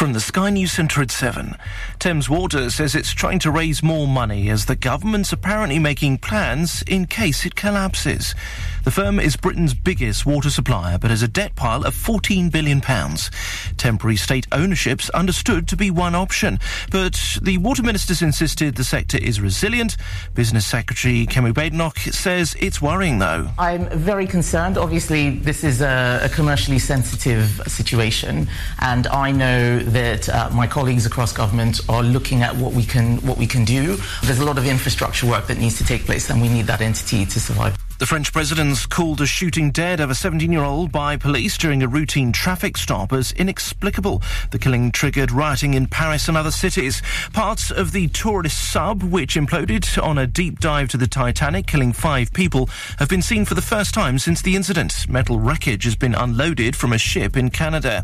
From the Sky News Centre at 7. Thames Water says it's trying to raise more money as the government's apparently making plans in case it collapses. The firm is Britain's biggest water supplier but has a debt pile of £14 billion. Temporary state ownership's understood to be one option, but the water ministers insisted the sector is resilient. Business Secretary Kemi Badenoch says it's worrying though. I'm very concerned. Obviously, this is a, a commercially sensitive situation, and I know that uh, my colleagues across government are looking at what we can what we can do. There's a lot of infrastructure work that needs to take place, and we need that entity to survive. The French president's called a shooting dead of a 17-year-old by police during a routine traffic stop as inexplicable. The killing triggered rioting in Paris and other cities. Parts of the tourist sub, which imploded on a deep dive to the Titanic, killing five people, have been seen for the first time since the incident. Metal wreckage has been unloaded from a ship in Canada.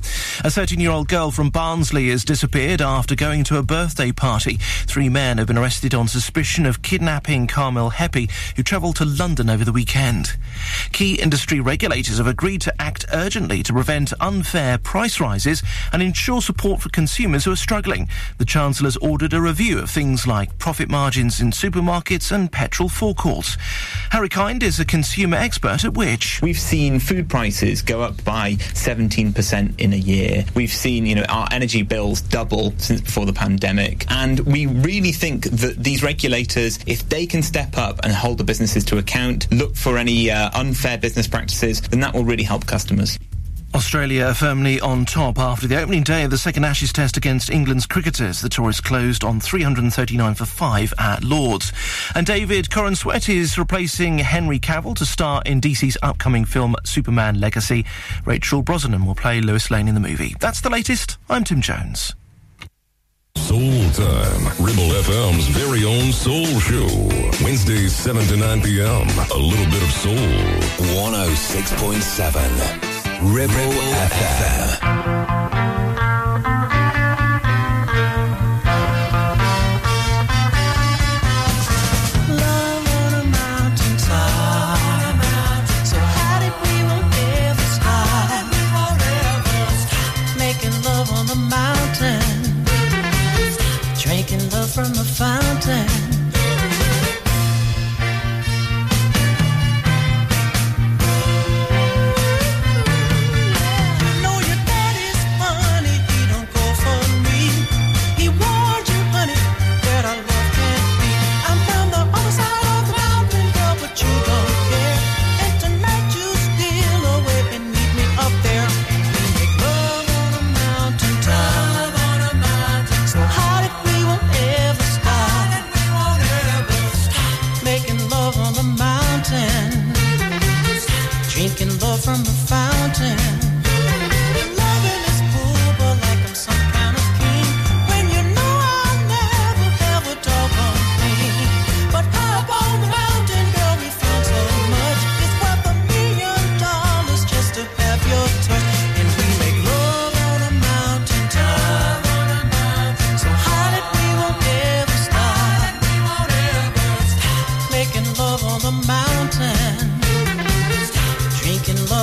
A 13-year-old girl from Barnsley has disappeared after going to a birthday party. Three men have been arrested on suspicion of kidnapping Carmel Heppy, who travelled to London over the weekend weekend. Key industry regulators have agreed to act urgently to prevent unfair price rises and ensure support for consumers who are struggling. The Chancellor's ordered a review of things like profit margins in supermarkets and petrol forecourts. Harry Kind is a consumer expert at Which. We've seen food prices go up by 17% in a year. We've seen, you know, our energy bills double since before the pandemic. And we really think that these regulators, if they can step up and hold the businesses to account, look for any uh, unfair business practices, then that will really help customers. Australia firmly on top after the opening day of the second Ashes test against England's cricketers. The tour is closed on 339 for 5 at Lords. And David Corenswet is replacing Henry Cavill to star in DC's upcoming film Superman Legacy. Rachel Brosnahan will play Lois Lane in the movie. That's the latest. I'm Tim Jones. Soul Time, Ribble FM's very own soul show. Wednesdays 7 to 9 p.m. A little bit of soul. 106.7 Ribble, FM.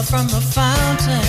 From the fountain.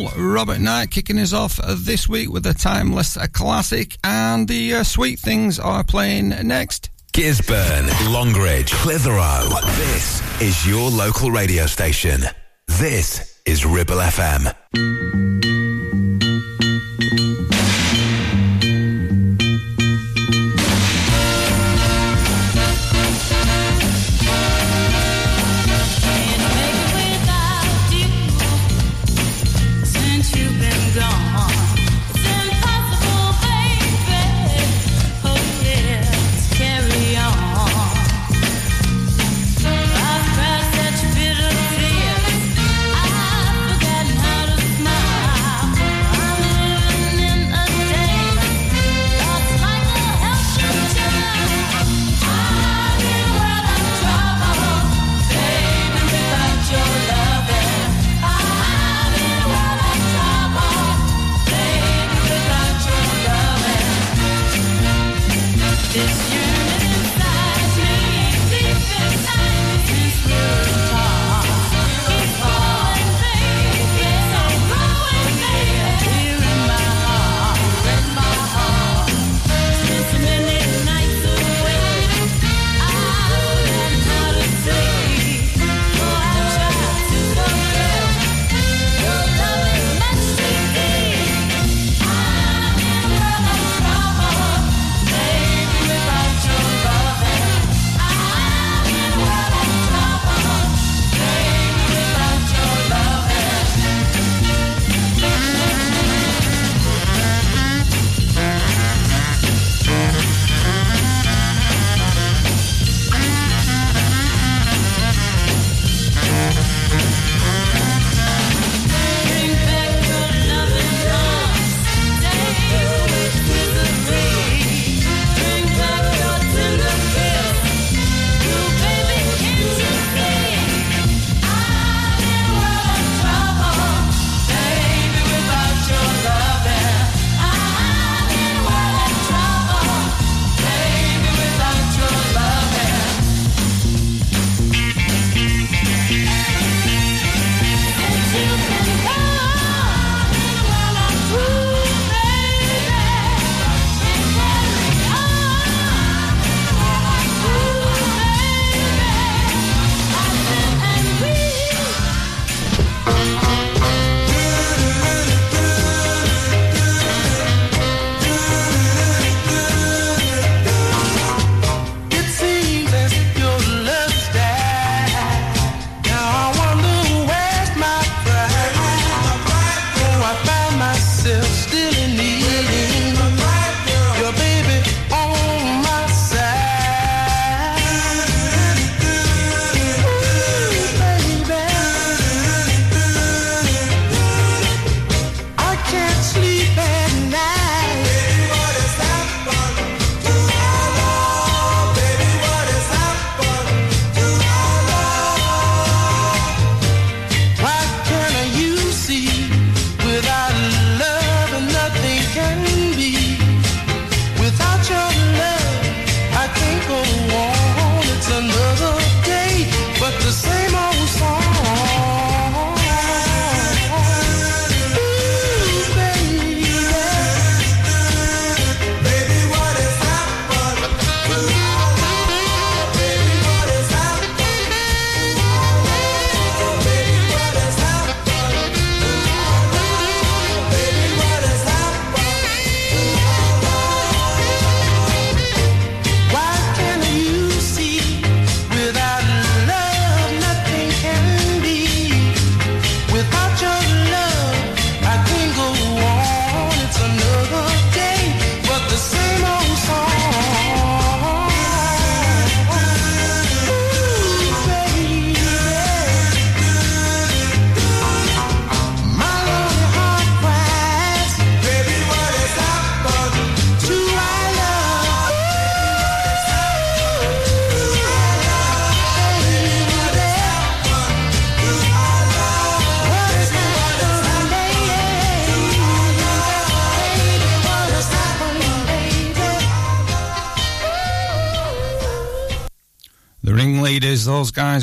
All, Robert Knight kicking us off this week with a timeless classic, and the uh, Sweet Things are playing next. Gisburn, Longridge, Clitheroe. This is your local radio station. This is Ribble FM.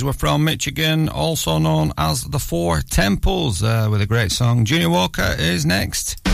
Were from Michigan, also known as the Four Temples, uh, with a great song. Junior Walker is next.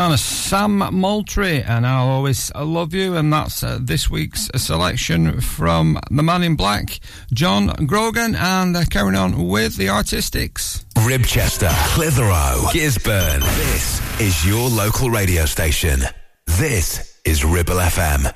Sam Moultrie, and I'll always love you. And that's uh, this week's selection from the Man in Black, John Grogan, and uh, carrying on with the artistics. Ribchester, Clitheroe, Gisburn. This is your local radio station. This is Ribble FM.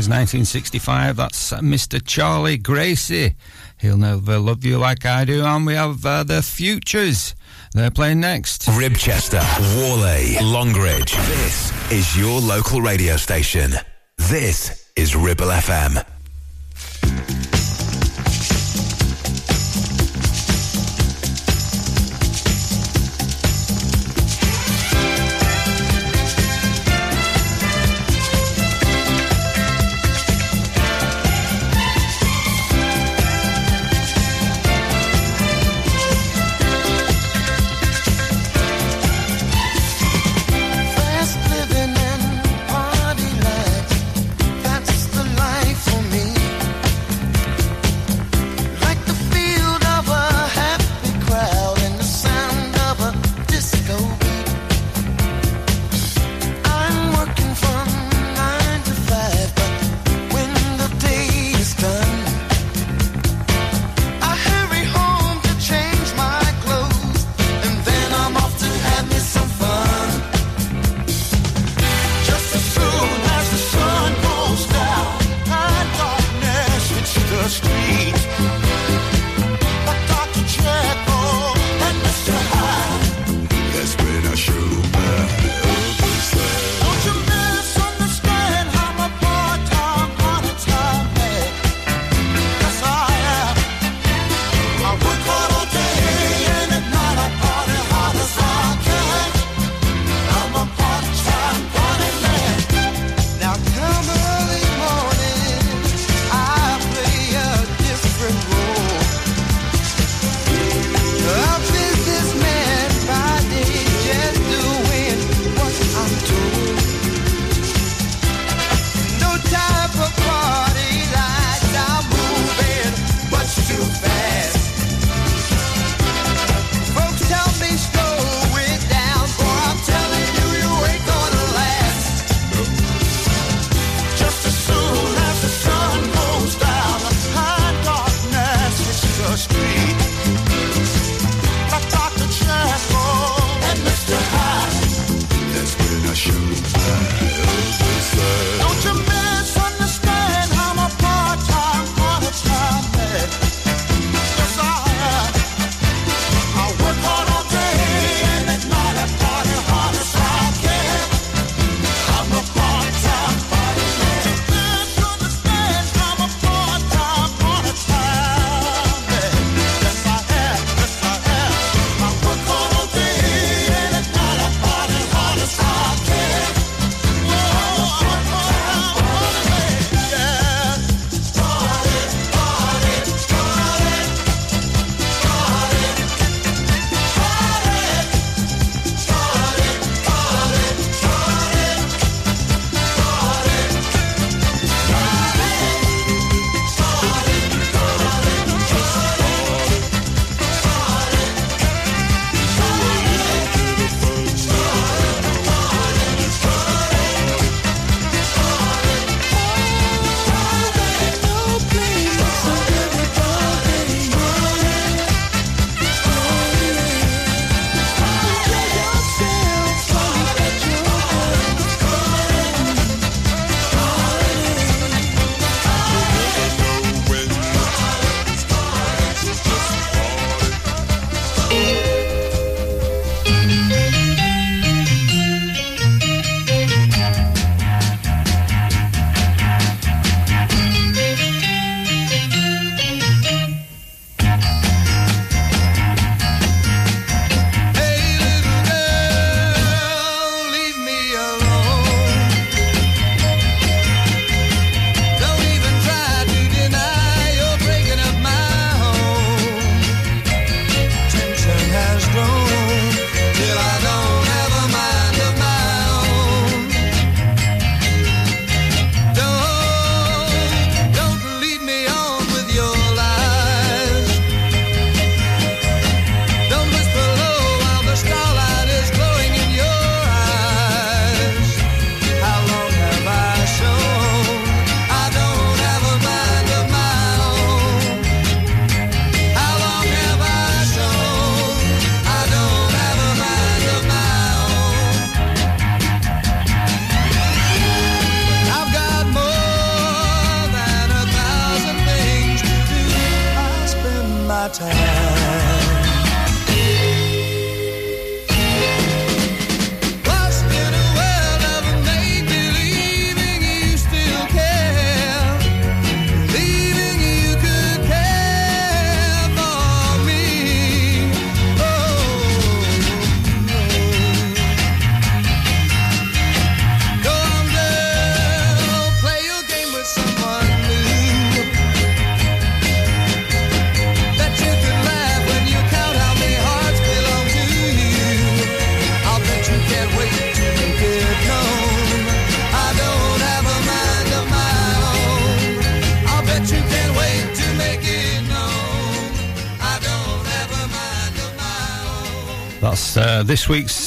Records 1965. That's uh, Mr. Charlie Gracie. He'll never love you like I do. And we have uh, the Futures. They're playing next. Ribchester, Whalley, Longridge. This is your local radio station. This is Ribble FM.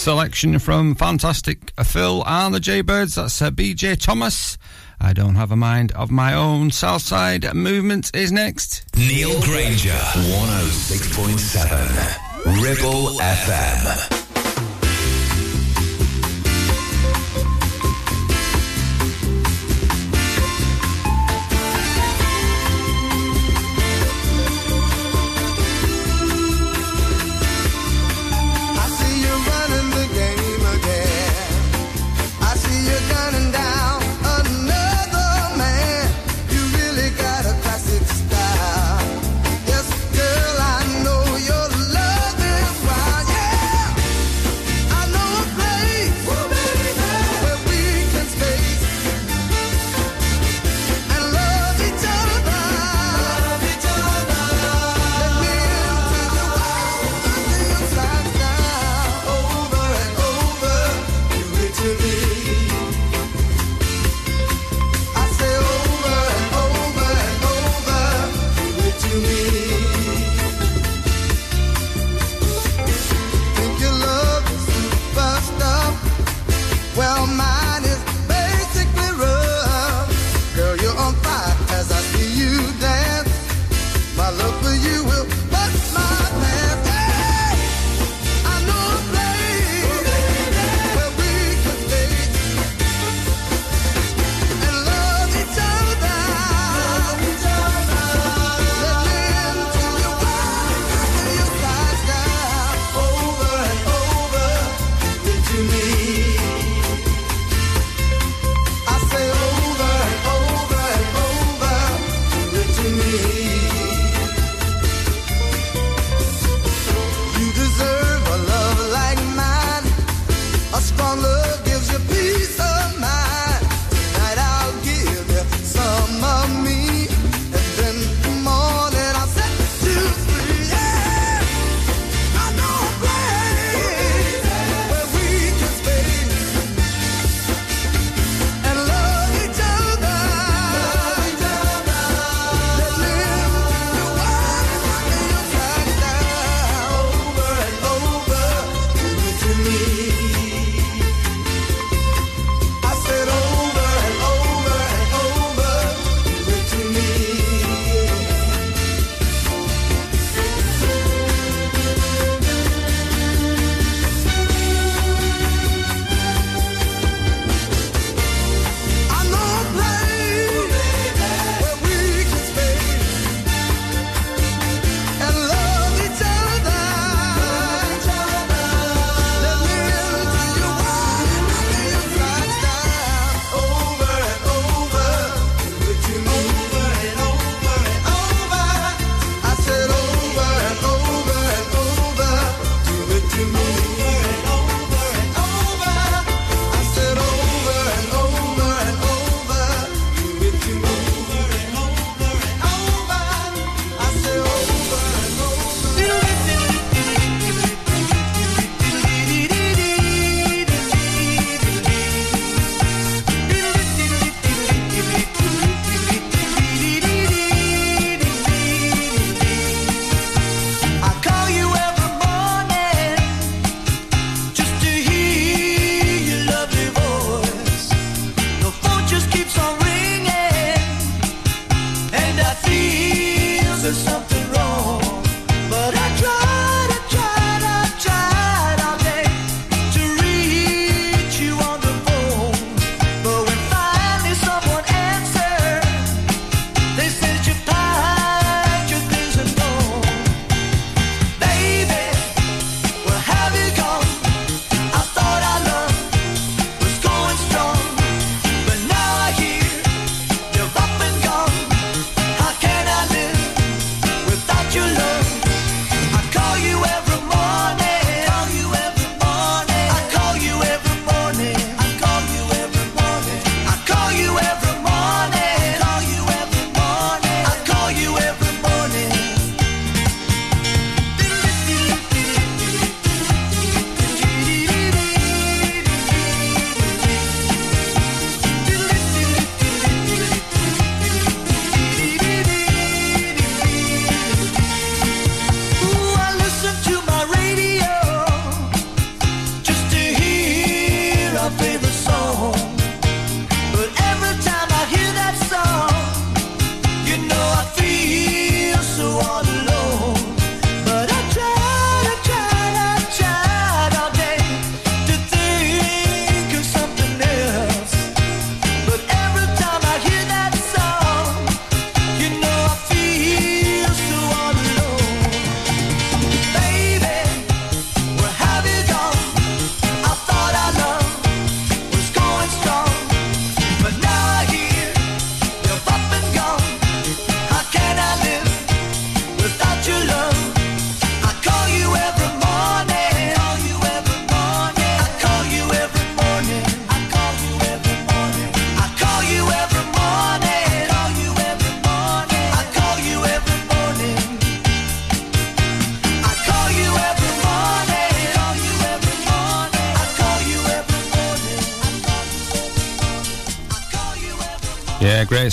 selection from Fantastic uh, Phil and the Jaybirds. That's uh, BJ Thomas. I don't have a mind of my own. Southside Movement is next. Neil Grainger, 106.7, Ribble FM.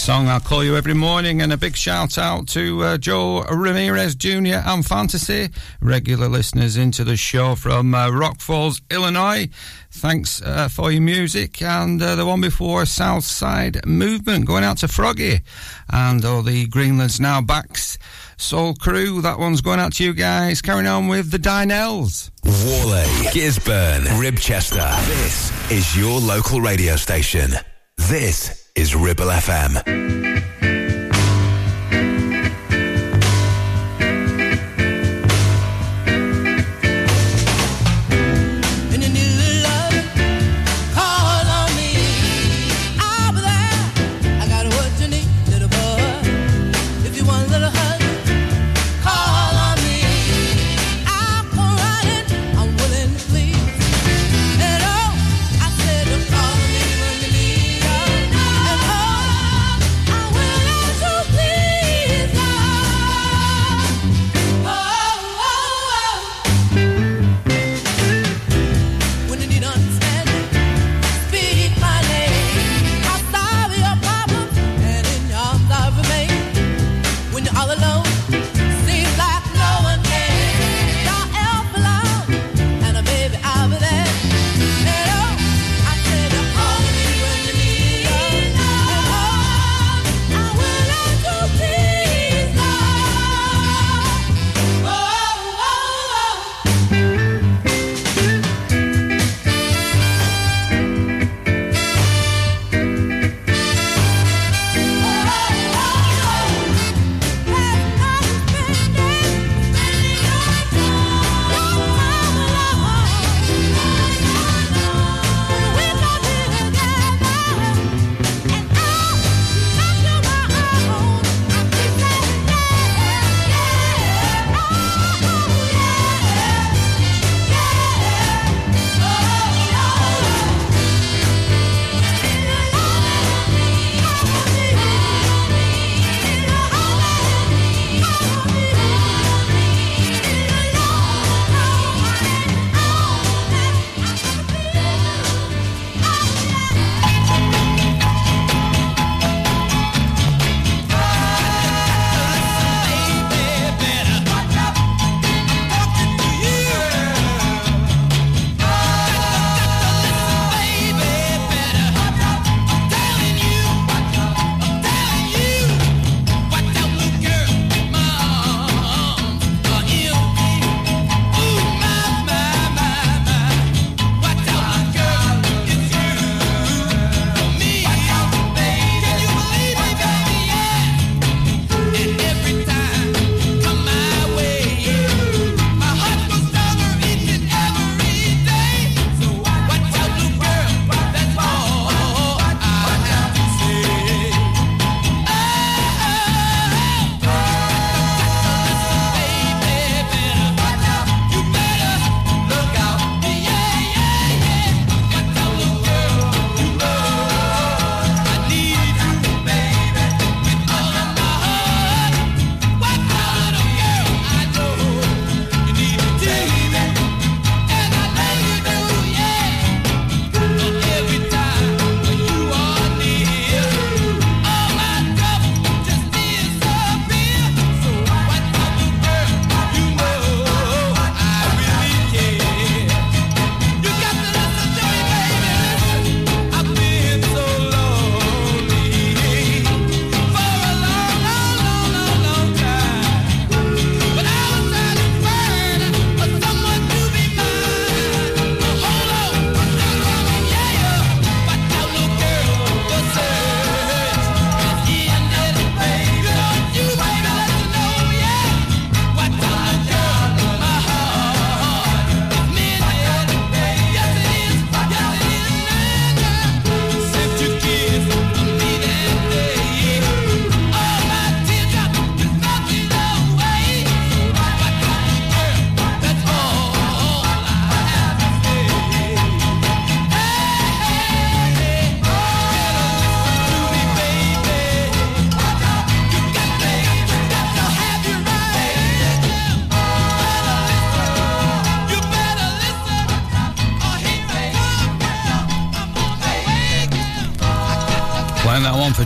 Song. I'll call you every morning. And a big shout out to uh, Joe Ramirez Jr. and Fantasy, regular listeners into the show from uh, Rock Falls, Illinois. Thanks uh, for your music. And uh, the one before, South Side Movement, going out to Froggy. And all the Greenlands Now Backs Soul Crew. That one's going out to you guys. Carrying on with the Dinells. Whalley, Gisburn, Ribchester. This is your local radio station. This is Ribble FM.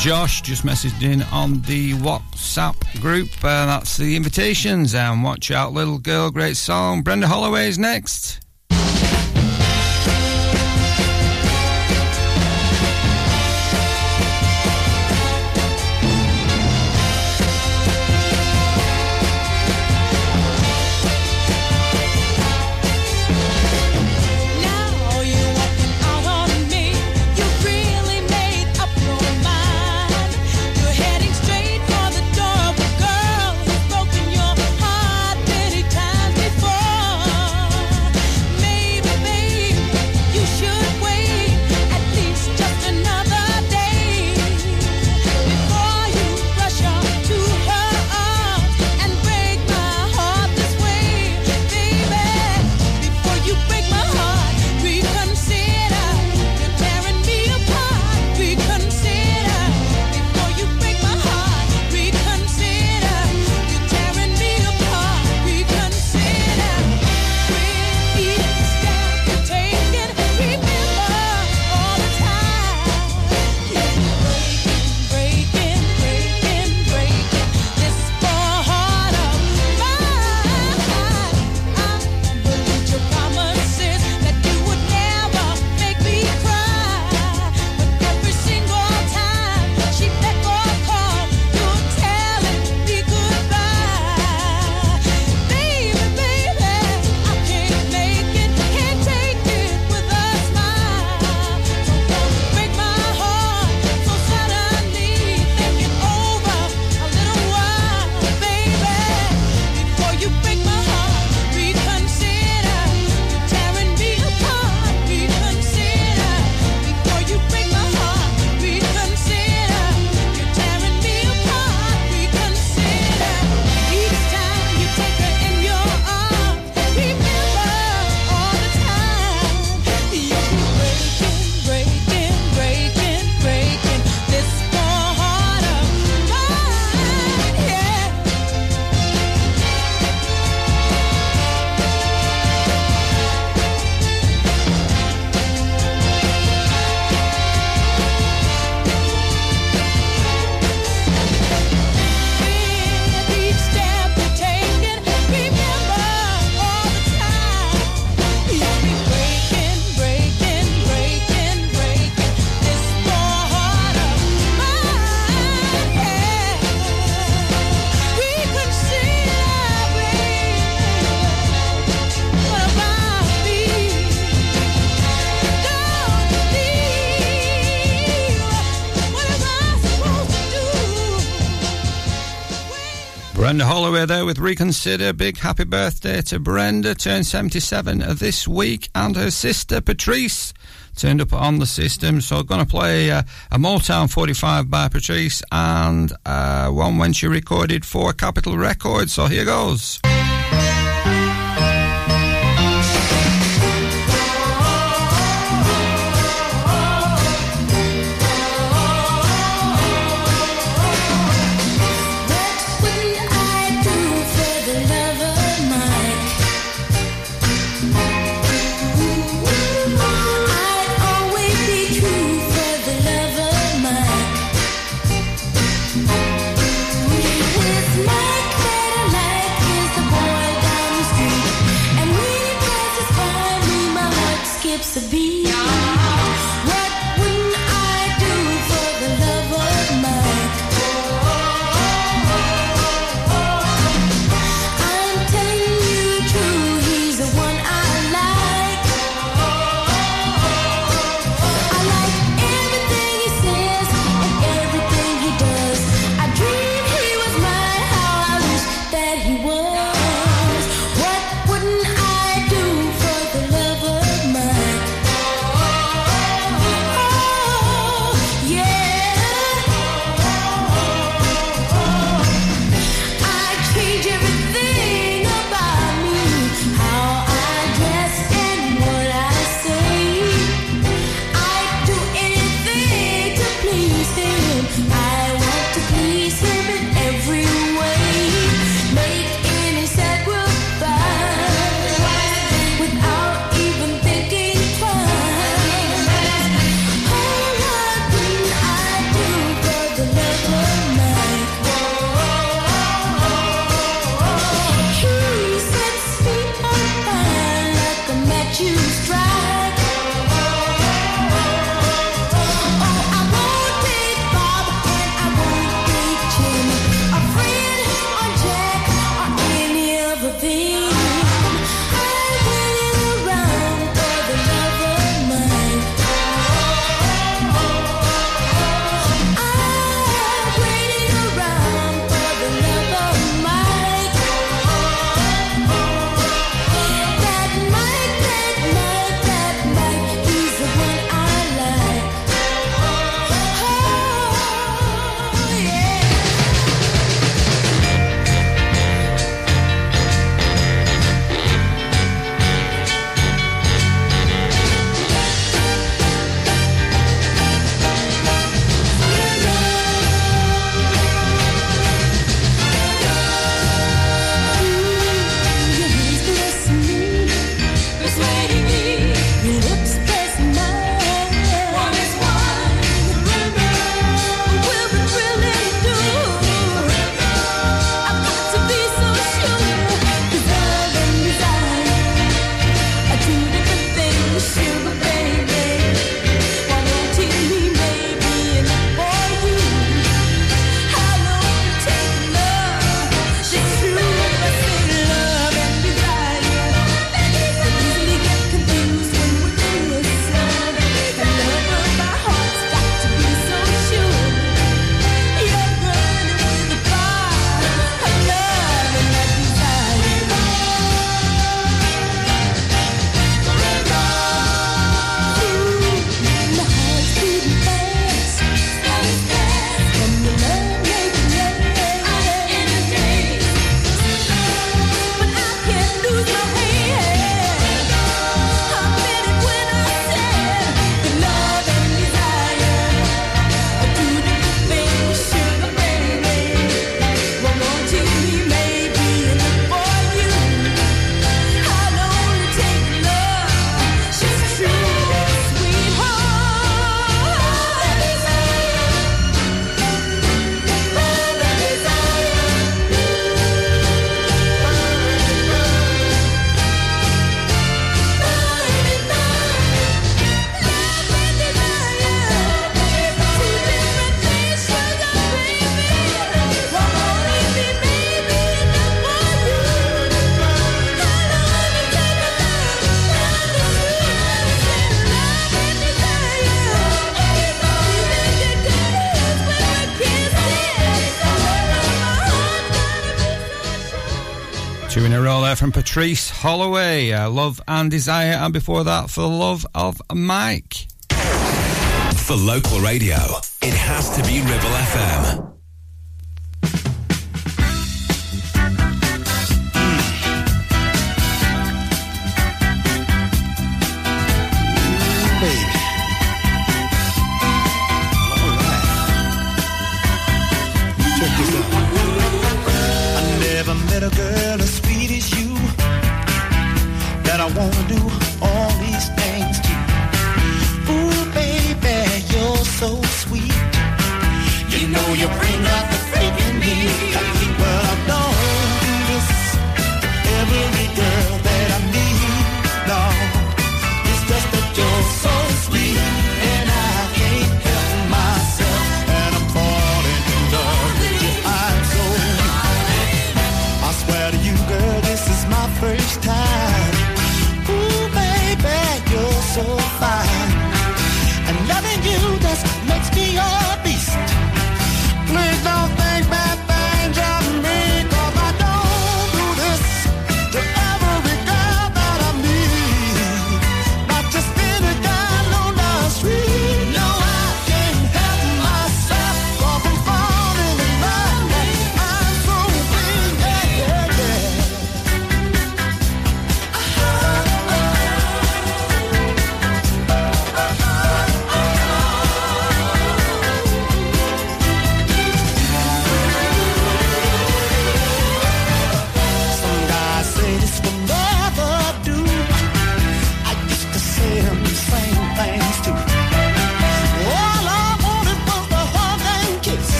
Josh just messaged in on the WhatsApp group. Uh, that's the invitations. And watch out, Little Girl, great song. Brenda Holloway's next. Holloway there with Reconsider. Big happy birthday to Brenda, turned 77 this week, and her sister Patrice turned up on the system. So, going to play uh, a Motown 45 by Patrice and uh, one when she recorded for Capitol Records. So, here goes. Patrice Holloway, uh, Love and Desire, and before that, For the Love of Mike. For local radio, it has to be Ribble FM. a girl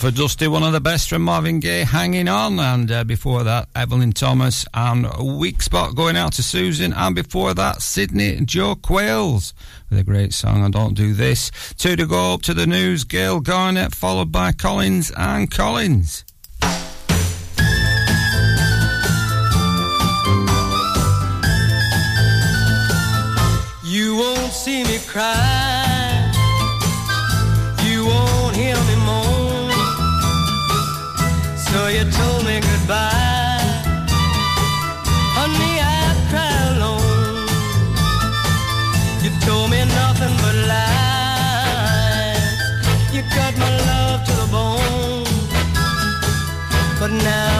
for Dusty, one of the best from Marvin Gaye, Hanging On. And uh, before that, Evelyn Thomas and Weak Spot going out to Susan. And before that, Sidney Joe Qualls with a great song, I Don't Do This. Two to go up to the news, Gale Garnett, followed by Collins and Collins. You won't see me cry Honey, I cry alone. You told me nothing but lies. You cut my love to the bone, but now.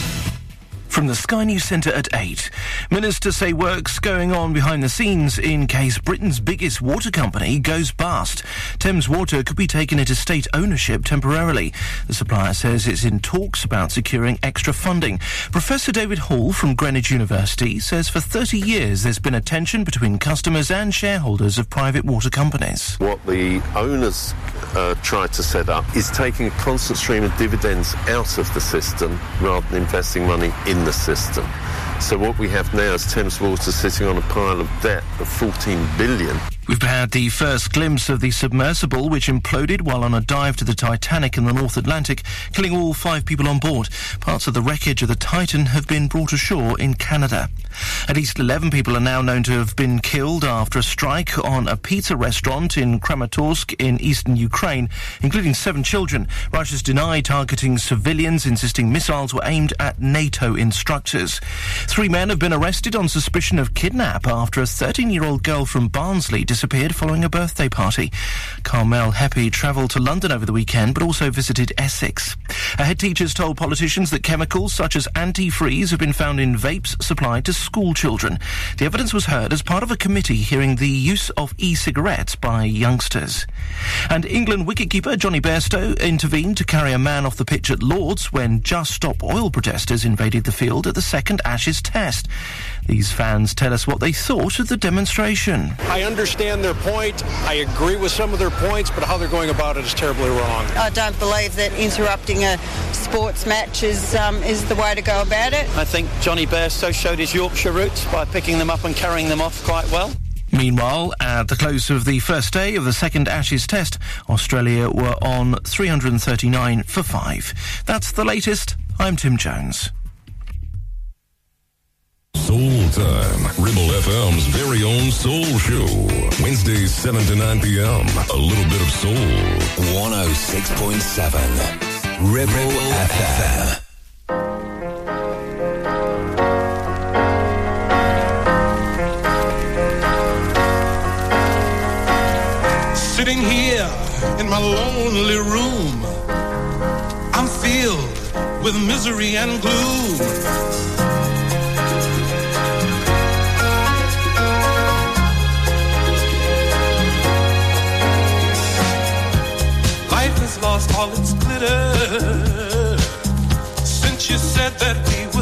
From the Sky News Centre at 8. Ministers say work's going on behind the scenes in case Britain's biggest water company goes bust. Thames Water could be taken into state ownership temporarily. The supplier says it's in talks about securing extra funding. Professor David Hall from Greenwich University says for 30 years there's been a tension between customers and shareholders of private water companies. What the owners uh, to set up is taking a constant stream of dividends out of the system rather than investing money in the system. So what we have now is Thames Water sitting on a pile of debt of 14 billion. We've had the first glimpse of the submersible which imploded while on a dive to the Titanic in the North Atlantic, killing all five people on board. Parts of the wreckage of the Titan have been brought ashore in Canada. At least 11 people are now known to have been killed after a strike on a pizza restaurant in Kramatorsk in eastern Ukraine, including seven children. Russia's denied targeting civilians, insisting missiles were aimed at NATO instructors. Three men have been arrested on suspicion of kidnap after a 13-year-old girl from Barnsley following a birthday party. Carmel Heppy travelled to London over the weekend but also visited Essex. A head teachers told politicians that chemicals such as antifreeze have been found in vapes supplied to school children. The evidence was heard as part of a committee hearing the use of e-cigarettes by youngsters. And England wicketkeeper Jonny Bairstow intervened to carry a man off the pitch at Lords when Just Stop Oil protesters invaded the field at the second Ashes test. These fans tell us what they thought of the demonstration. I understand their point. I agree with some of their points, but how they're going about it is terribly wrong. I don't believe that interrupting a sports match is um, is the way to go about it. I think Jonny Bairstow showed his Yorkshire roots by picking them up and carrying them off quite well. Meanwhile, at the close of the first day of the second Ashes test, Australia were on 339 for 5. That's the latest. I'm Tim Jones. Soul Time, Ribble FM's very own Soul Show. Wednesdays 7 to 9 p.m. A little bit of soul. 106.7 Ribble FM. Sitting here in my lonely room, I'm filled with misery and gloom. Lost all its glitter. Since you said that we were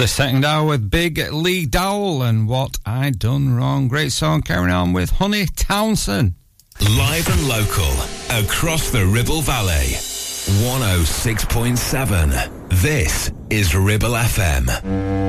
the second hour with Big Lee Dowell and What I Done Wrong. Great song. Carrying on with Honey Townsend. Live and local across the Ribble Valley. 106.7. This is Ribble FM.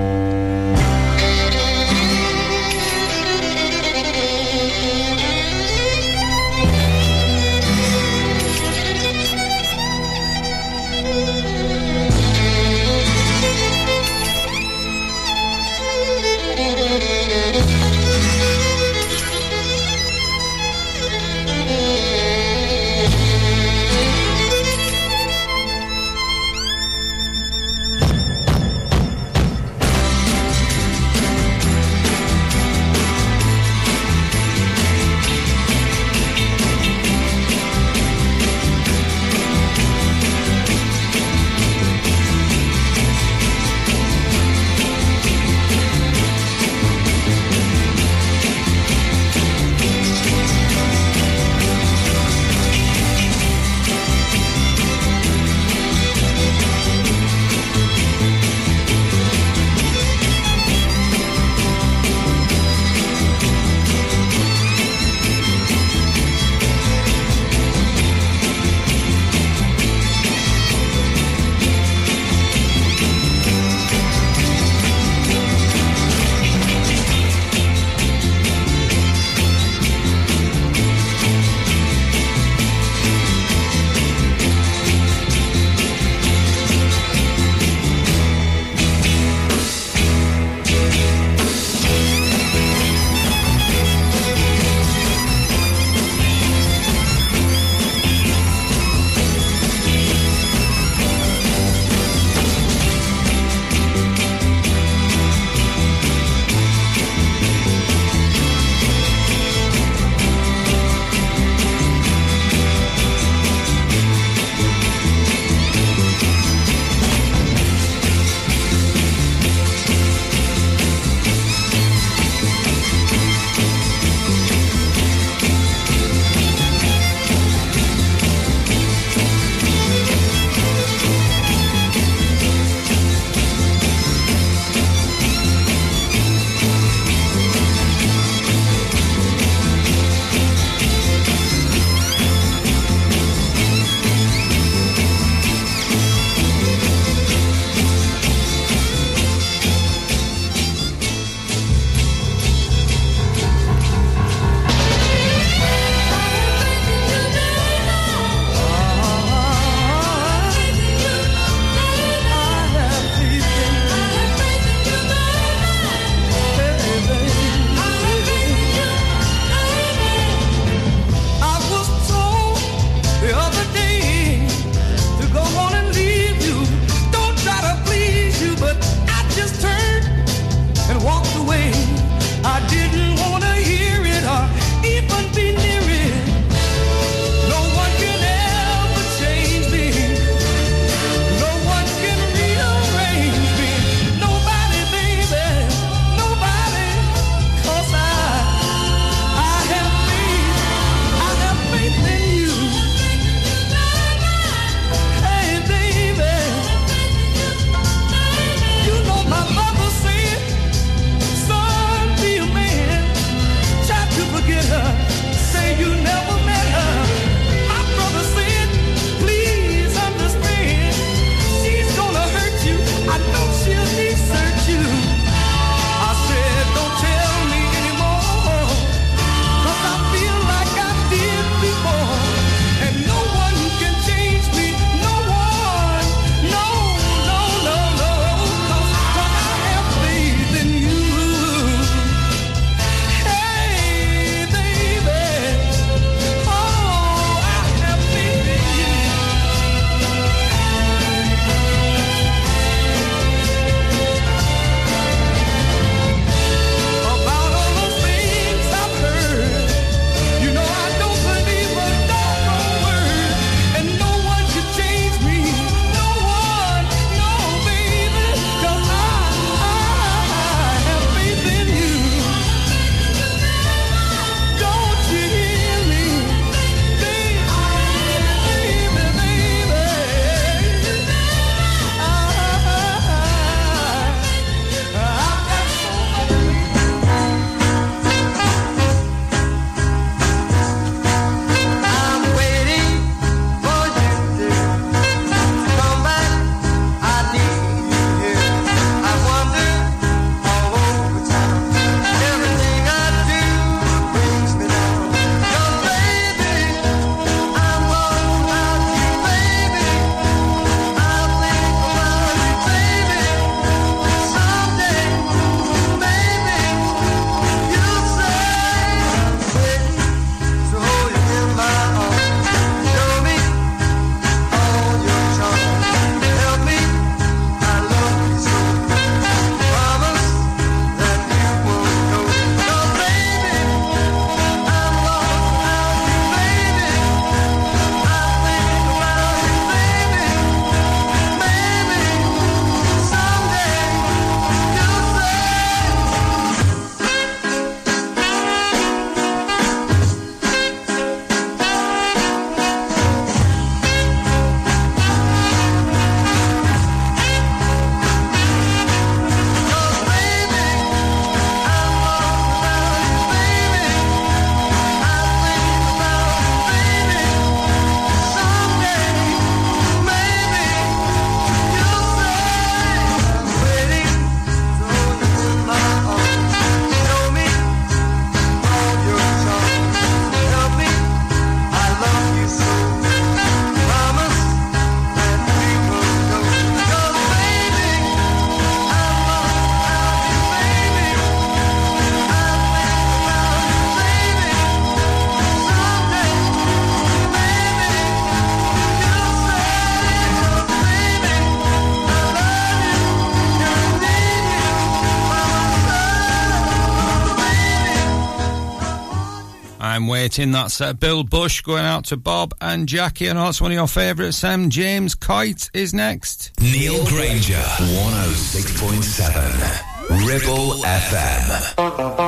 I'm. That's uh, Bill Bush going out to Bob and Jackie. and it's one of your favourites. Sam James Kite is next. Neil Grainger, 106.7. Ribble FM.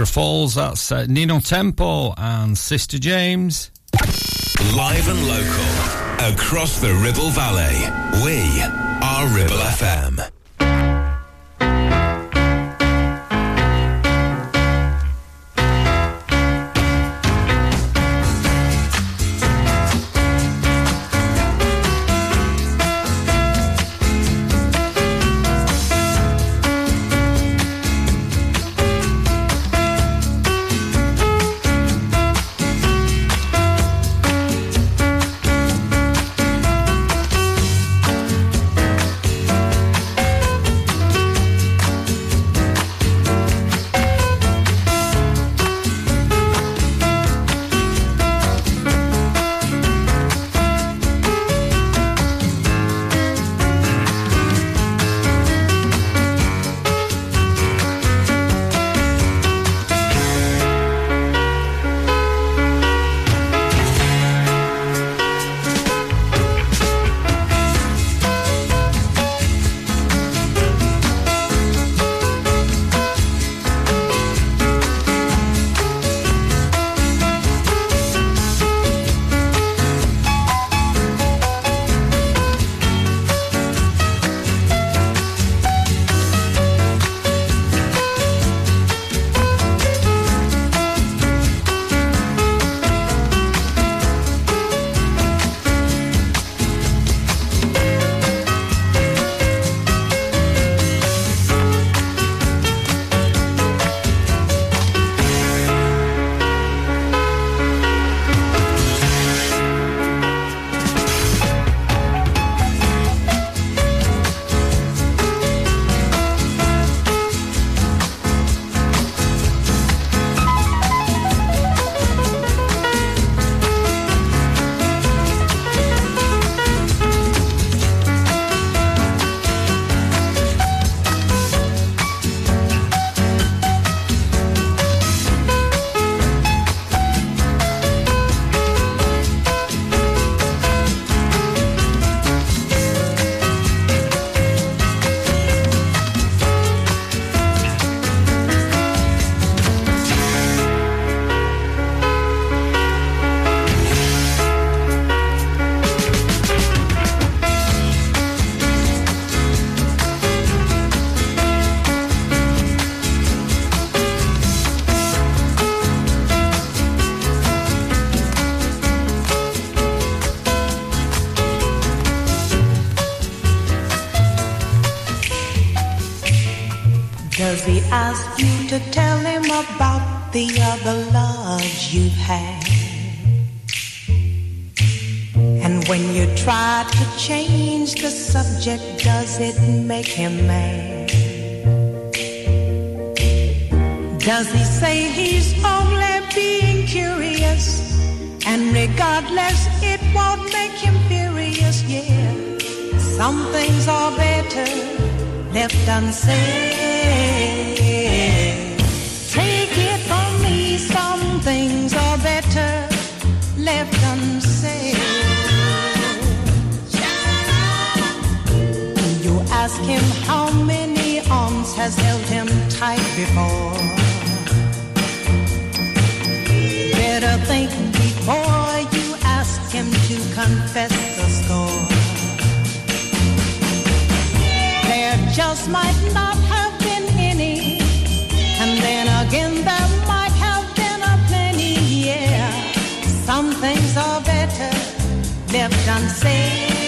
Niagara Falls, that's uh, Nino Tempo and Sister James. Live and local. across the Ribble Valley. We are Ribble FM. Make him mad? Does he say he's only being curious? And regardless, it won't make him furious, yeah. Some things are better left unsaid. Has held him tight before. Better think before you ask him to confess the score. There just might not have been any, and then again there might have been a plenty. Yeah, some things are better left unsaid.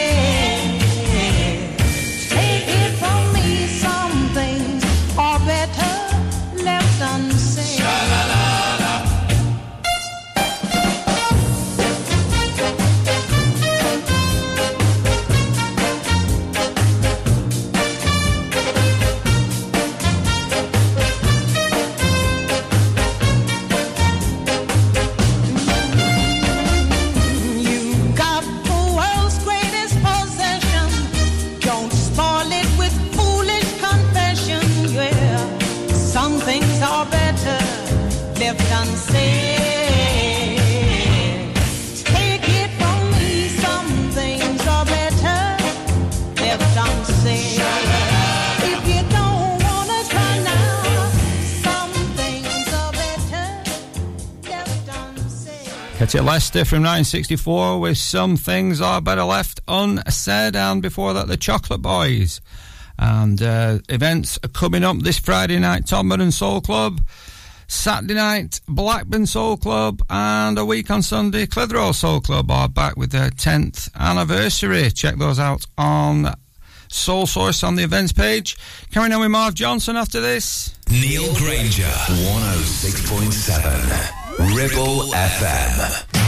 Ketty Lester from 964 with Some Things Are Better Left Unsaid, and before that, the Chocolate Boys. And uh, events coming up this Friday night, Tomburn Soul Club. Saturday night, Blackburn Soul Club, and a week on Sunday, Clitheroe Soul Club are back with their 10th anniversary. Check those out on Soul Source on the events page. Carrying on with Marv Johnson after this. Neil Grainger, 106.7, Ribble FM.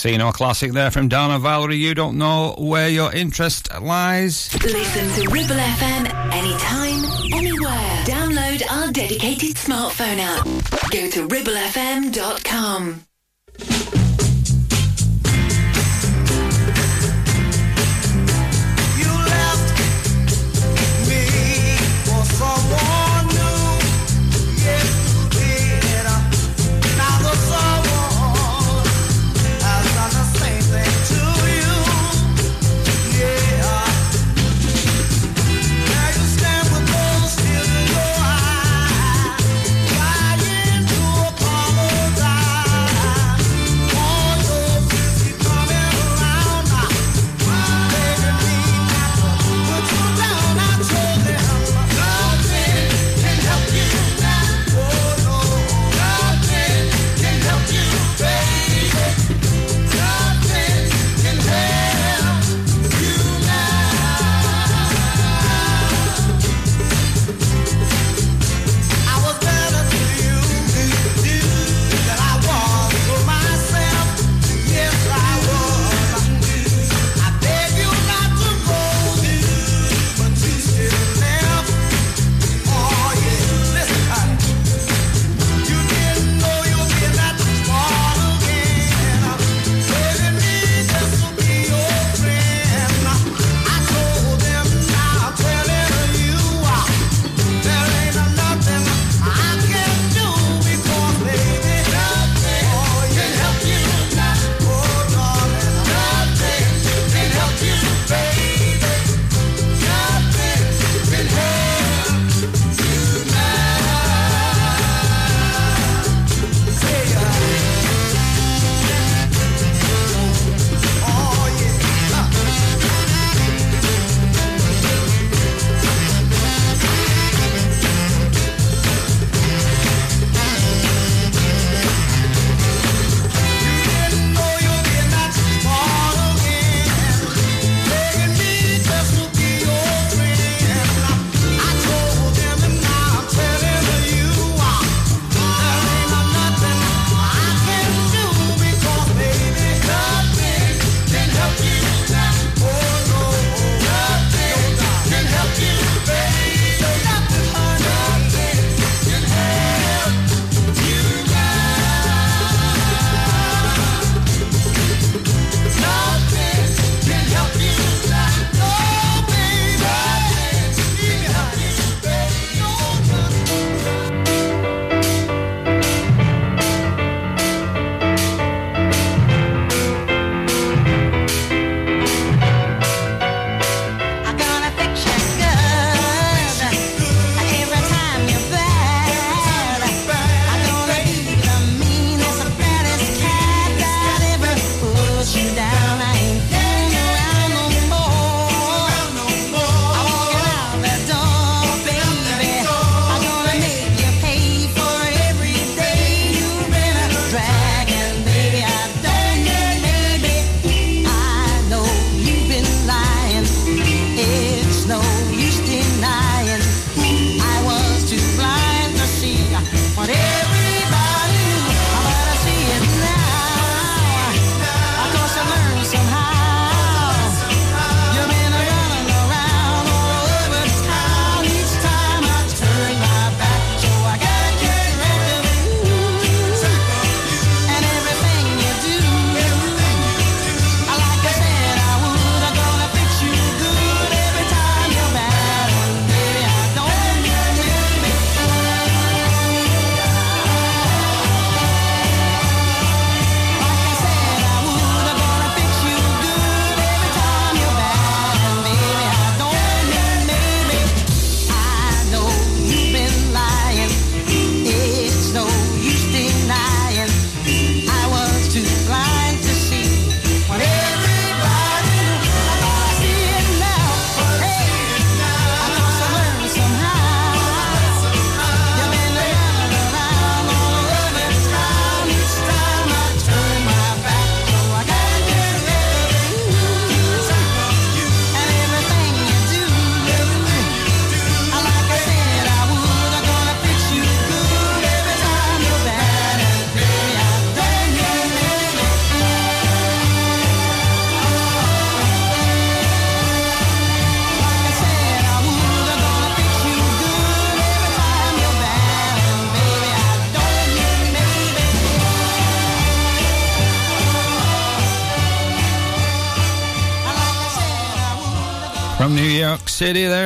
Casino classic there from Dana Valery. You don't know where your interest lies. Listen to Ribble FM anytime, anywhere. Download our dedicated smartphone app. Go to ribblefm.com.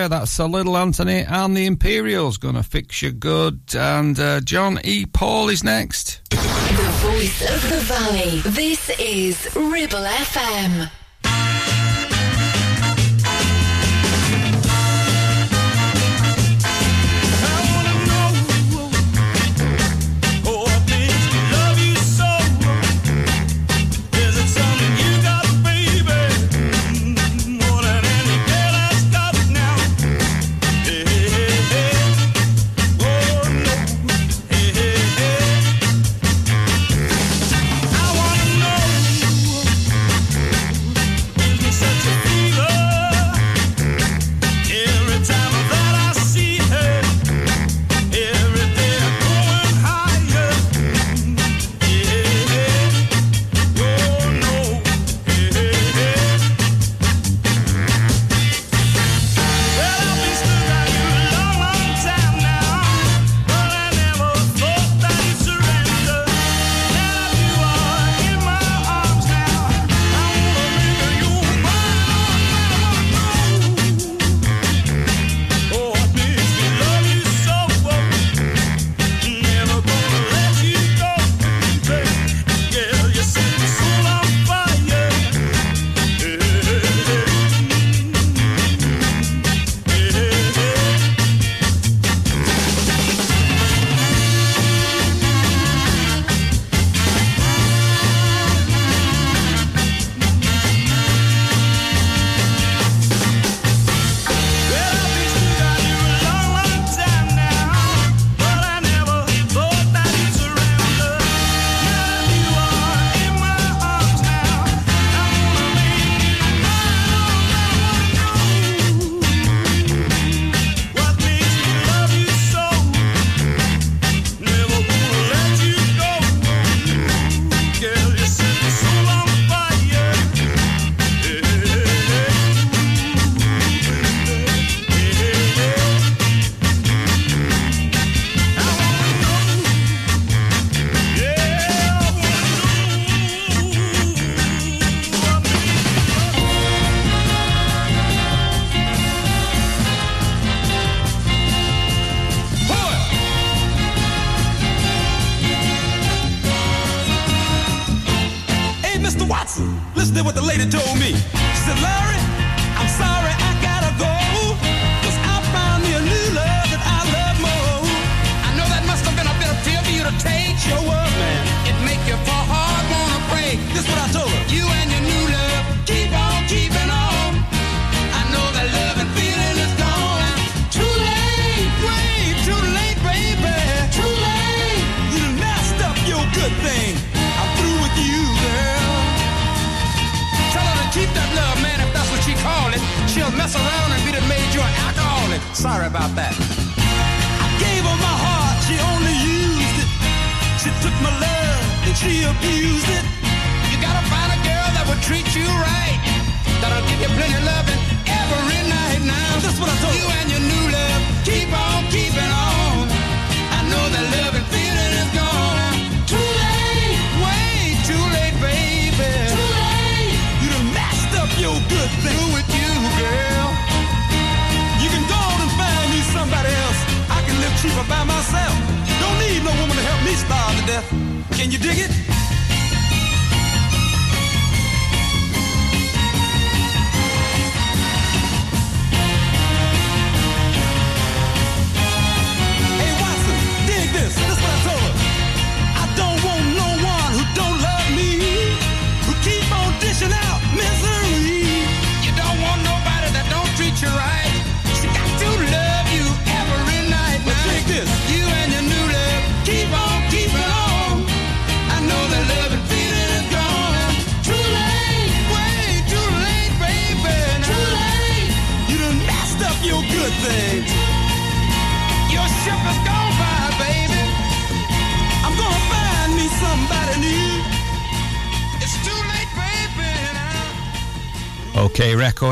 there. That's a little Anthony and the Imperials going to fix you good. And uh, John E. Paul is next. The voice of the valley. This is Ribble FM.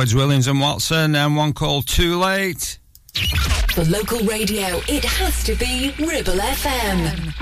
Cowards, Williams and Watson, and one call too late. The local radio, it has to be Ribble FM.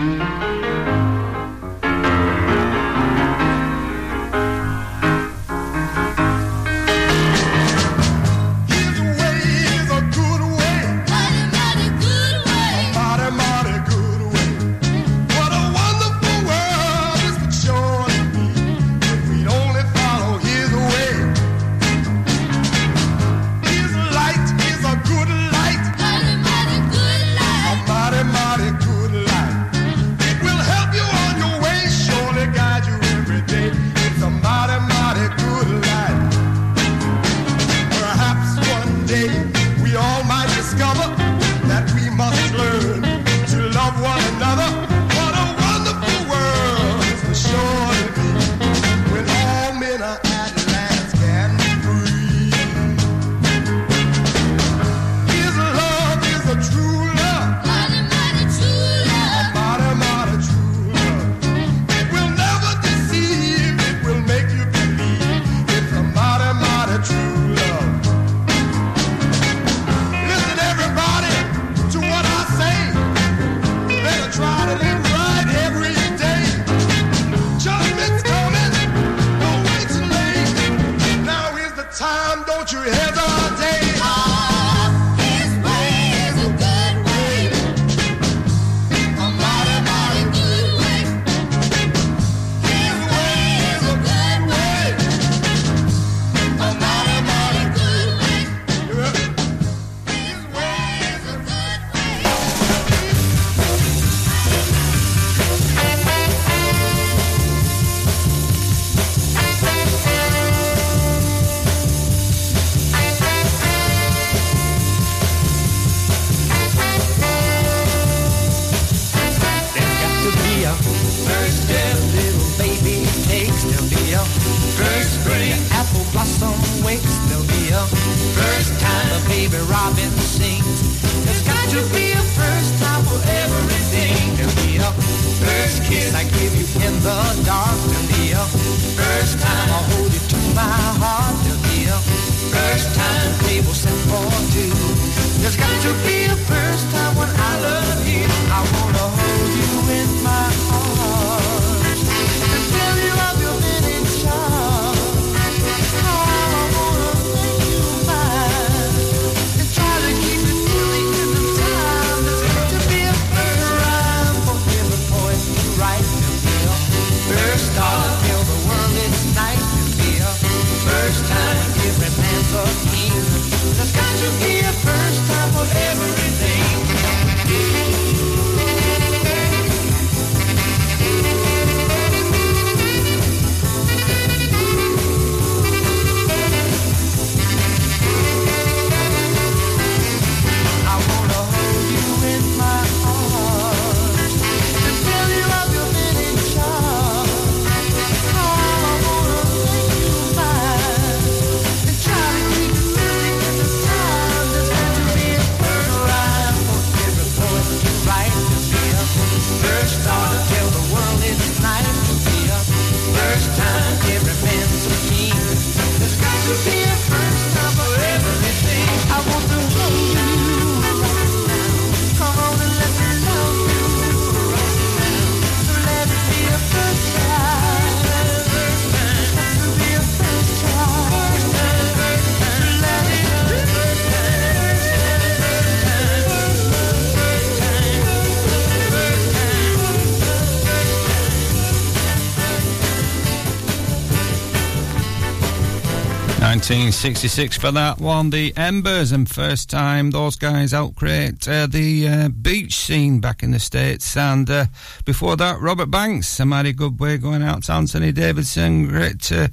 1966 for that one. The Embers, and first time those guys outcreate uh, the uh, beach scene back in the States. And uh, before that, Robert Banks, a mighty good way going out to Anthony Davidson. Great to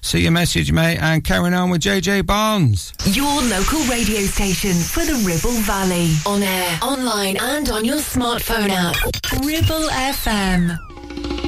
see your message, mate. And carrying on with JJ Barnes. Your local radio station for the Ribble Valley. On air, online, and on your smartphone app. Ribble FM.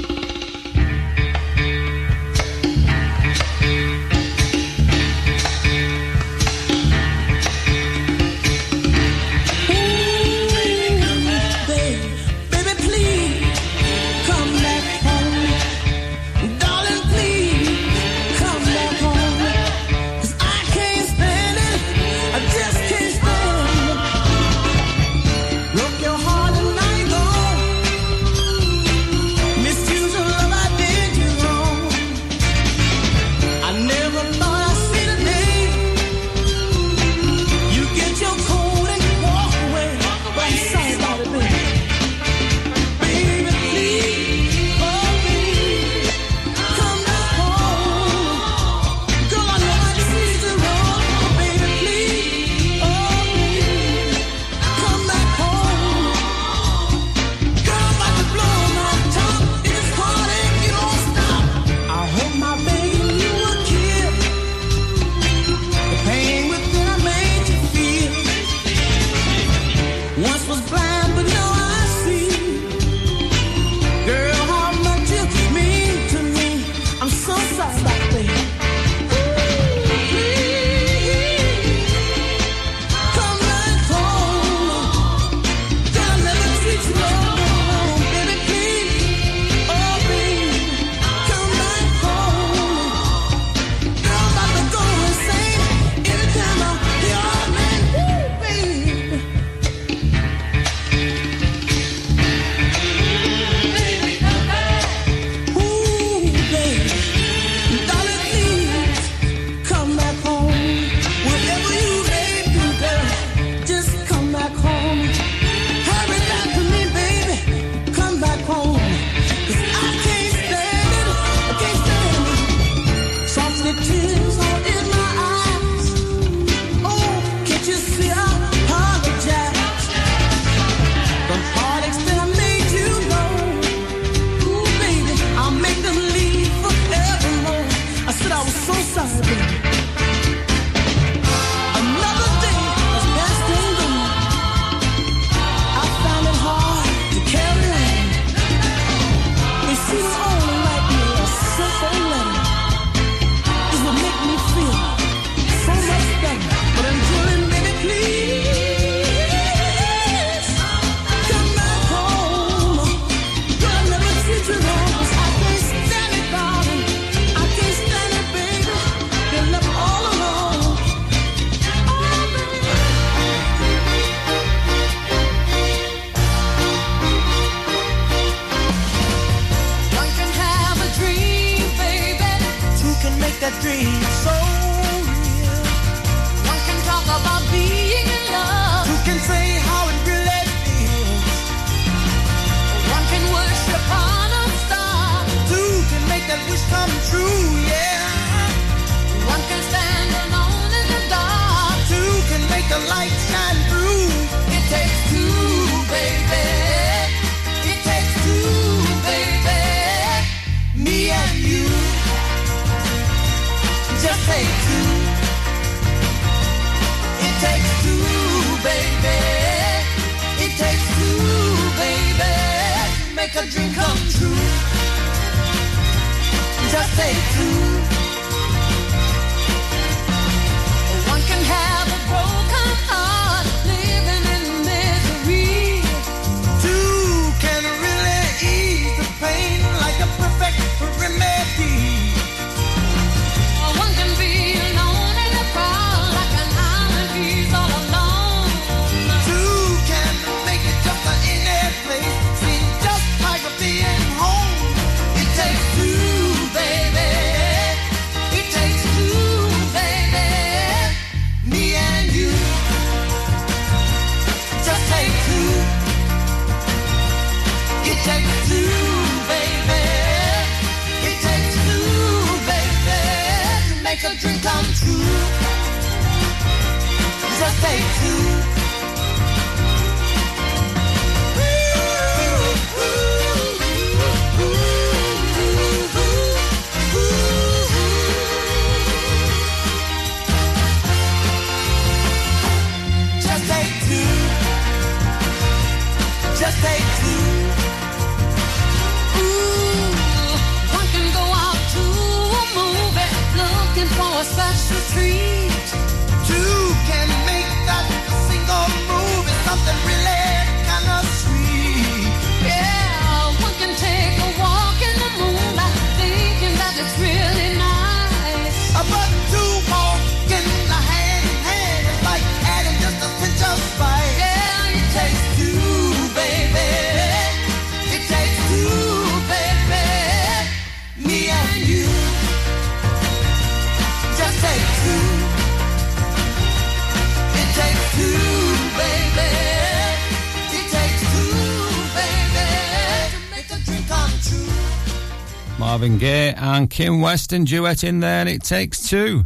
And Kim Weston duet in there, and it takes two.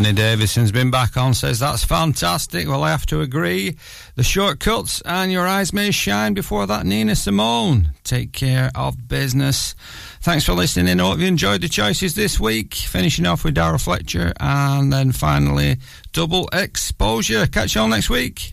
Anthony Davison's been back on, says that's fantastic. Well, I have to agree. The shortcuts and your eyes may shine before that Nina Simone. Take care of business. Thanks for listening I Hope you enjoyed the choices this week. Finishing off with Darrow Fletcher and then finally Double Exposure. Catch you all next week.